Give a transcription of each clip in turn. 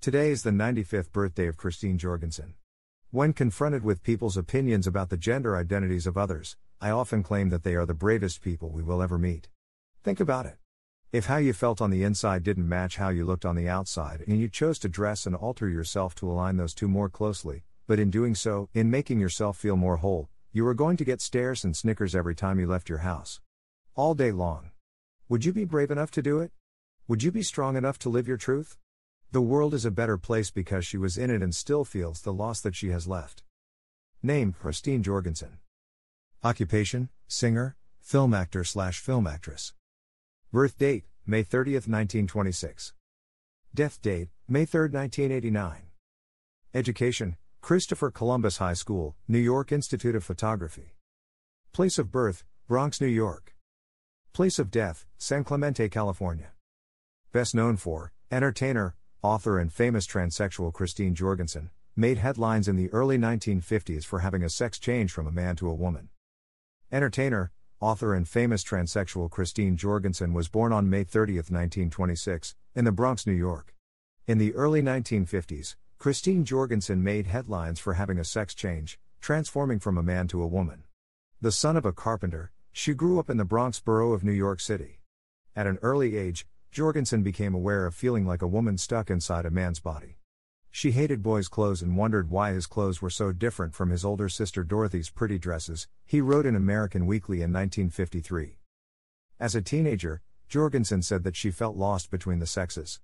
Today is the 95th birthday of Christine Jorgensen. When confronted with people's opinions about the gender identities of others, I often claim that they are the bravest people we will ever meet. Think about it. If how you felt on the inside didn't match how you looked on the outside and you chose to dress and alter yourself to align those two more closely, but in doing so, in making yourself feel more whole, you were going to get stares and snickers every time you left your house. All day long. Would you be brave enough to do it? Would you be strong enough to live your truth? The world is a better place because she was in it and still feels the loss that she has left. Name Christine Jorgensen. Occupation Singer, film actor slash film actress. Birth date May 30, 1926. Death date May 3, 1989. Education Christopher Columbus High School, New York Institute of Photography. Place of birth Bronx, New York. Place of death San Clemente, California. Best known for entertainer, author and famous transsexual Christine Jorgensen, made headlines in the early 1950s for having a sex change from a man to a woman. Entertainer, author and famous transsexual Christine Jorgensen was born on May 30, 1926, in the Bronx, New York. In the early 1950s, Christine Jorgensen made headlines for having a sex change, transforming from a man to a woman. The son of a carpenter, she grew up in the Bronx borough of New York City. At an early age, Jorgensen became aware of feeling like a woman stuck inside a man's body. She hated boys' clothes and wondered why his clothes were so different from his older sister Dorothy's pretty dresses, he wrote in American Weekly in 1953. As a teenager, Jorgensen said that she felt lost between the sexes.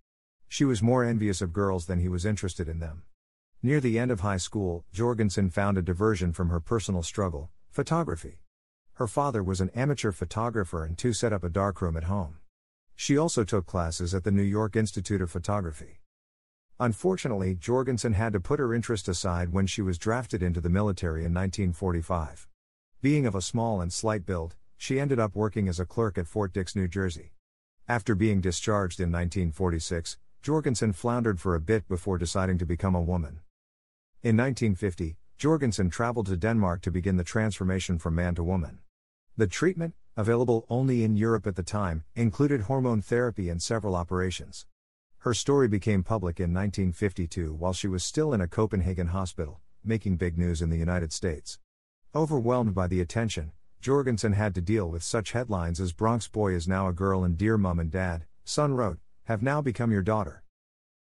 She was more envious of girls than he was interested in them. Near the end of high school, Jorgensen found a diversion from her personal struggle photography. Her father was an amateur photographer and two set up a darkroom at home. She also took classes at the New York Institute of Photography. Unfortunately, Jorgensen had to put her interest aside when she was drafted into the military in 1945. Being of a small and slight build, she ended up working as a clerk at Fort Dix, New Jersey. After being discharged in 1946, Jorgensen floundered for a bit before deciding to become a woman. In 1950, Jorgensen traveled to Denmark to begin the transformation from man to woman. The treatment, available only in Europe at the time, included hormone therapy and several operations. Her story became public in 1952 while she was still in a Copenhagen hospital, making big news in the United States. Overwhelmed by the attention, Jorgensen had to deal with such headlines as Bronx Boy is now a girl and Dear Mom and Dad, Son wrote, have now become your daughter.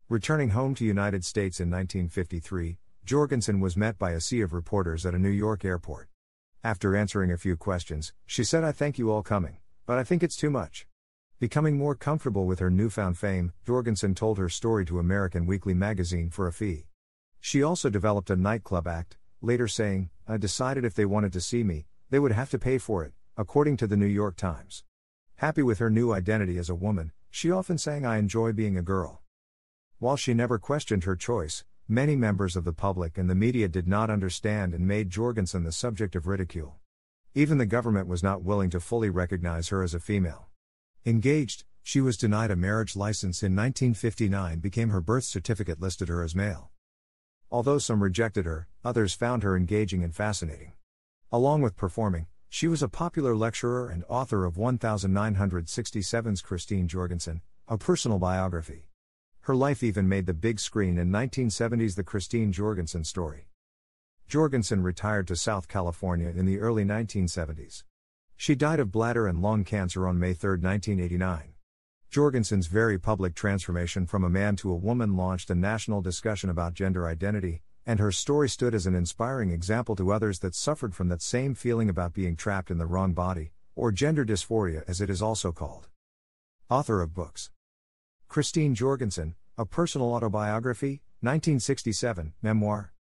Returning home to United States in 1953, Jorgensen was met by a sea of reporters at a New York airport. After answering a few questions, she said, I thank you all coming, but I think it's too much. Becoming more comfortable with her newfound fame, Jorgensen told her story to American Weekly magazine for a fee. She also developed a nightclub act, later saying, I decided if they wanted to see me, they would have to pay for it, according to the New York Times. Happy with her new identity as a woman, she often sang, I enjoy being a girl. While she never questioned her choice, Many members of the public and the media did not understand and made Jorgensen the subject of ridicule. Even the government was not willing to fully recognize her as a female. Engaged, she was denied a marriage license in 1959 became her birth certificate listed her as male. Although some rejected her, others found her engaging and fascinating. Along with performing, she was a popular lecturer and author of 1967's Christine Jorgensen, a personal biography. Her life even made the big screen in 1970's The Christine Jorgensen Story. Jorgensen retired to South California in the early 1970s. She died of bladder and lung cancer on May 3, 1989. Jorgensen's very public transformation from a man to a woman launched a national discussion about gender identity, and her story stood as an inspiring example to others that suffered from that same feeling about being trapped in the wrong body, or gender dysphoria as it is also called. Author of books Christine Jorgensen, A Personal Autobiography, 1967, Memoir.